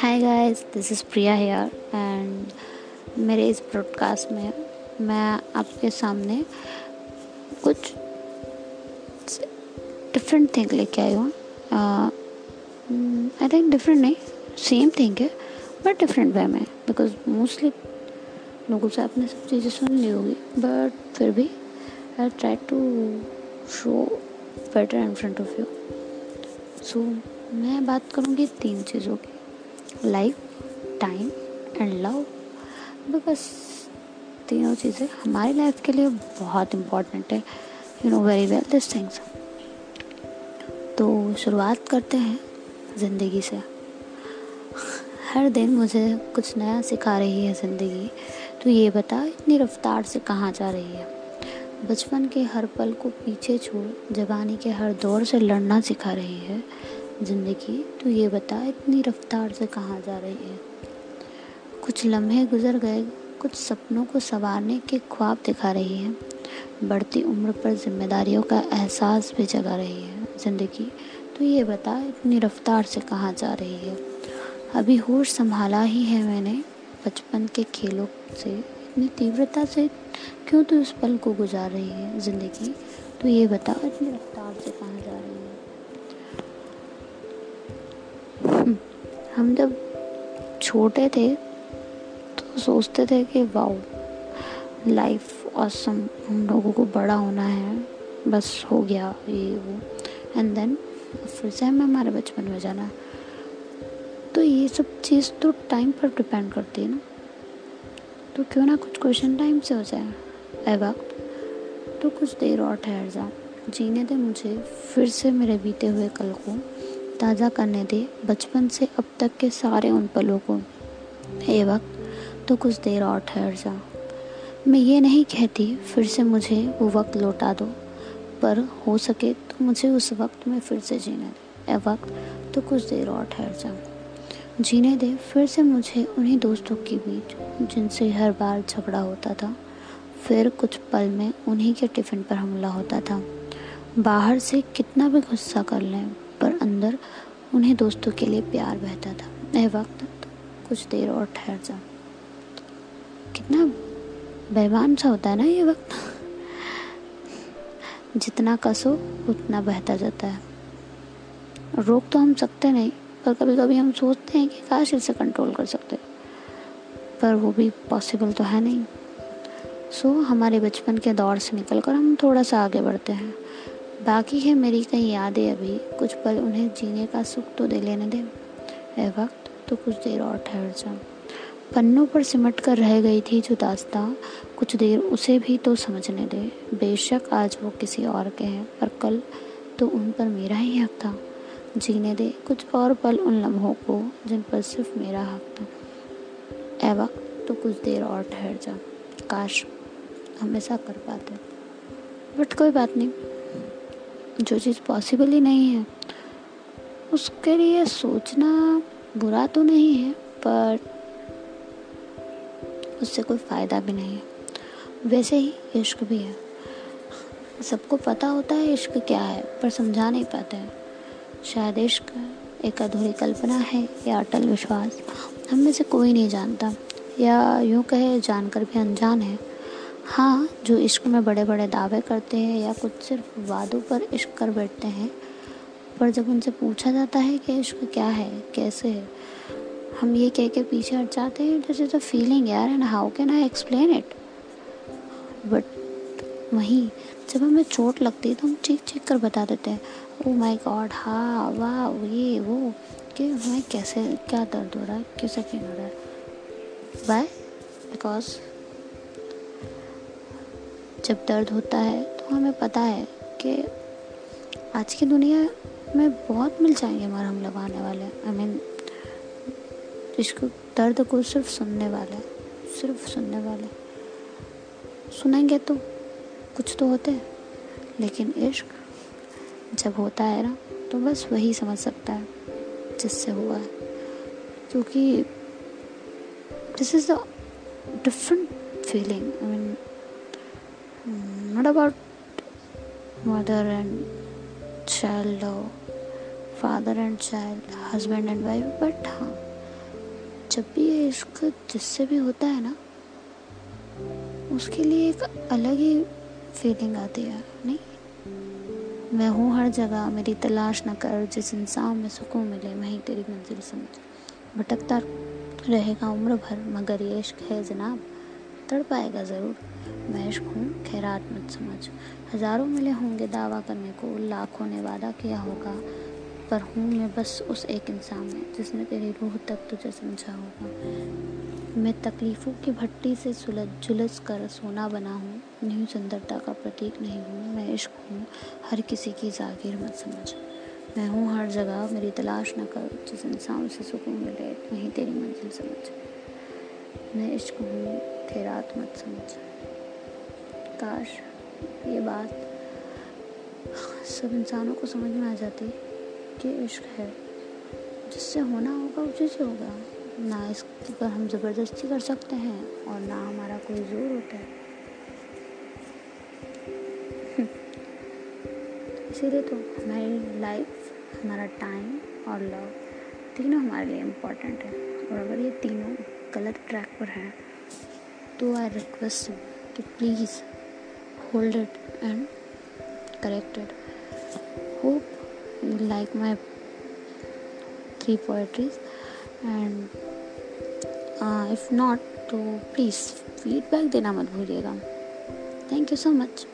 Hi guys this is Priya here and मेरे इस broadcast में मैं आपके सामने कुछ डिफरेंट थिंग लेके आई हूँ। आई थिंक डिफरेंट नहीं सेम थिंग है बट डिफरेंट वे में। बिकॉज़ मोस्टली लोगों से आपने सब चीज़ें सुन ली होगी बट फिर भी I try to show better in front of you so मैं बात करूँगी तीन चीज़ों की। Life, time and love. Because तीनों चीज़ें हमारी लाइफ के लिए बहुत इम्पोर्टेंट है you know very well this things तो शुरुआत करते हैं ज़िंदगी से। हर दिन मुझे कुछ नया सिखा रही है ज़िंदगी। तो ये बता, इतनी रफ्तार से कहाँ जा रही है? बचपन के हर पल को पीछे छोड़, जवानी के हर दौर से लड़ना सिखा रही है। ज़िंदगी तो ये बता, इतनी रफ्तार से कहाँ जा रही है? कुछ लम्हे गुजर गए, कुछ सपनों को संवारने के ख्वाब दिखा रही है। बढ़ती उम्र पर जिम्मेदारियों का एहसास भी जगा रही है। ज़िंदगी तो ये बता, इतनी रफ्तार से कहाँ जा रही है? अभी होश संभाला ही है मैंने, बचपन के खेलों से। इतनी तीव्रता से क्यों तो उस पल को गुजार रही है? ज़िंदगी तो ये बता, इतनी रफ्तार से कहाँ जा रही है? हम जब छोटे थे तो सोचते थे कि, वाओ, लाइफ ऑसम हम लोगों को बड़ा होना है, बस हो गया ये वो। एंड देन फिर से हमें हमारे बचपन में जाना। तो ये सब चीज़ तो टाइम पर डिपेंड करती है ना। तो क्यों ना कुछ क्वेश्चन टाइम से हो जाए। ए वक्त तो कुछ देर और ठहर जा। जीने दे मुझे, फिर से मेरे बीते हुए कल को। ताज़ा करने दे। बचपन से अब तक के सारे उन पलों को ए वक्त तो कुछ देर और ठहर जा। मैं ये नहीं कहती, फिर से मुझे वो वक्त लौटा दो। पर हो सके तो मुझे उस वक्त में फिर से जीने दे। ए वक्त तो कुछ देर और ठहर जा। जीने दे, फिर से मुझे उन्हीं दोस्तों के बीच, जिनसे हर बार झगड़ा होता था, फिर कुछ पल में उन्हीं के टिफ़िन पर हमला होता था। बाहर से कितना भी गुस्सा कर लें पर अंदर उन्हें दोस्तों के लिए प्यार बहता था। ए वक्त कुछ देर और ठहर जा। कितना बेमान सा होता है ना ये वक्त। जितना कसो उतना बहता जाता है। रोक तो हम सकते नहीं, पर कभी कभी हम सोचते हैं कि काश इसे कंट्रोल कर सकते। पर वो भी पॉसिबल तो है नहीं। सो हमारे बचपन के दौर से निकल कर हम थोड़ा सा आगे बढ़ते हैं। बाकी है मेरी कई यादें अभी। कुछ पल उन्हें जीने का सुख तो दे लेने दे। ए वक्त तो कुछ देर और ठहर जा। पन्नों पर सिमट कर रह गई थी जो दास्ता। कुछ देर उसे भी तो समझने दे। बेशक आज वो किसी और के हैं, पर कल तो उन पर मेरा ही हक था। जीने दे कुछ और पल उन लम्हों को, जिन पर सिर्फ़ मेरा हक था। ए वक्त तो कुछ देर और ठहर जा। काश हमेशा कर पाते। बट कोई बात नहीं। जो चीज़ पॉसिबल ही नहीं है। उसके लिए सोचना बुरा तो नहीं है, पर उससे कोई फ़ायदा भी नहीं है। वैसे ही इश्क भी है। सबको पता होता है इश्क क्या है, पर समझा नहीं पाते हैं। शायद इश्क एक अधूरी कल्पना है या अटल विश्वास। हम में से कोई नहीं जानता, या यूँ कहे जानकर भी अनजान है। हाँ जो इश्क में बड़े बड़े दावे करते हैं या कुछ सिर्फ़ वादों पर इश्क कर बैठते हैं, पर जब उनसे पूछा जाता है कि इश्क क्या है, कैसे है, हम ये कह के पीछे हट जाते हैं दिस इज़ अ फीलिंग यार and how can I explain it but वहीं, जब हमें चोट लगती है तो हम चीख चीख कर बता देते हैं ओ माय गॉड हाँ वाह, ये, वो, कि हमें कैसे, क्या दर्द हो रहा है कैसे फील हो रहा है? बाय बिकॉज़ जब दर्द होता है तो हमें पता है कि आज की दुनिया में बहुत मिल जाएँगे मरहम लगाने वाले। आई मीन इसको दर्द को सिर्फ़ सुनने वाले, सिर्फ़ सुनने वाले। सुनेंगे तो कुछ तो होते हैं, लेकिन इश्क जब होता है ना तो बस वही समझ सकता है जिससे हुआ है। क्योंकि this is a different feeling I mean not about mother and child father and child husband and wife but हाँ जब भी ये इश्क जिससे भी होता है ना, उसके लिए एक अलग ही फीलिंग आती है, नहीं? मैं हूँ हर जगह, मेरी तलाश न कर, जिस इंसान में सुकून मिले वहीं तेरी मंजिल समझ। भटकता रहेगा उम्र भर, मगर ये इश्क है जनाब। तड़ पाएगा ज़रूर। मैं इश्क हूँ खैरात मत समझ। हज़ारों मिले होंगे दावा करने को, लाखों ने वादा किया होगा। पर हूँ मैं बस उस एक इंसान में, जिसने तेरी रूह तक तुझे समझा होगा। मैं तकलीफ़ों की भट्टी से सुलझ जुलझ कर सोना बना हूँ। न्यू सुंदरता का प्रतीक नहीं हूँ। मैं इश्क हूँ हर किसी की जागीर मत समझ। मैं हूँ हर जगह, मेरी तलाश न कर, जिस इंसान से सुकून मिले वहीं तेरी मंजिल समझ। मैं इश्क हूँ खैरात मत समझ। काश ये बात सब इंसानों को समझ में आ जाती कि इश्क है। जिससे होना होगा, उसी से होगा। ना इसके पर हम ज़बरदस्ती कर सकते हैं और ना हमारा कोई ज़ोर होता है। इसीलिए तो हमारी लाइफ हमारा टाइम और लव तीनों हमारे लिए इम्पोर्टेंट है। और अगर ये तीनों गलत ट्रैक पर हैं तो आई रिक्वेस्ट कि please hold it and correct it hope like my three poetries and uh, if not तो प्लीज़ फीडबैक देना मत भूलिएगा थैंक यू सो मच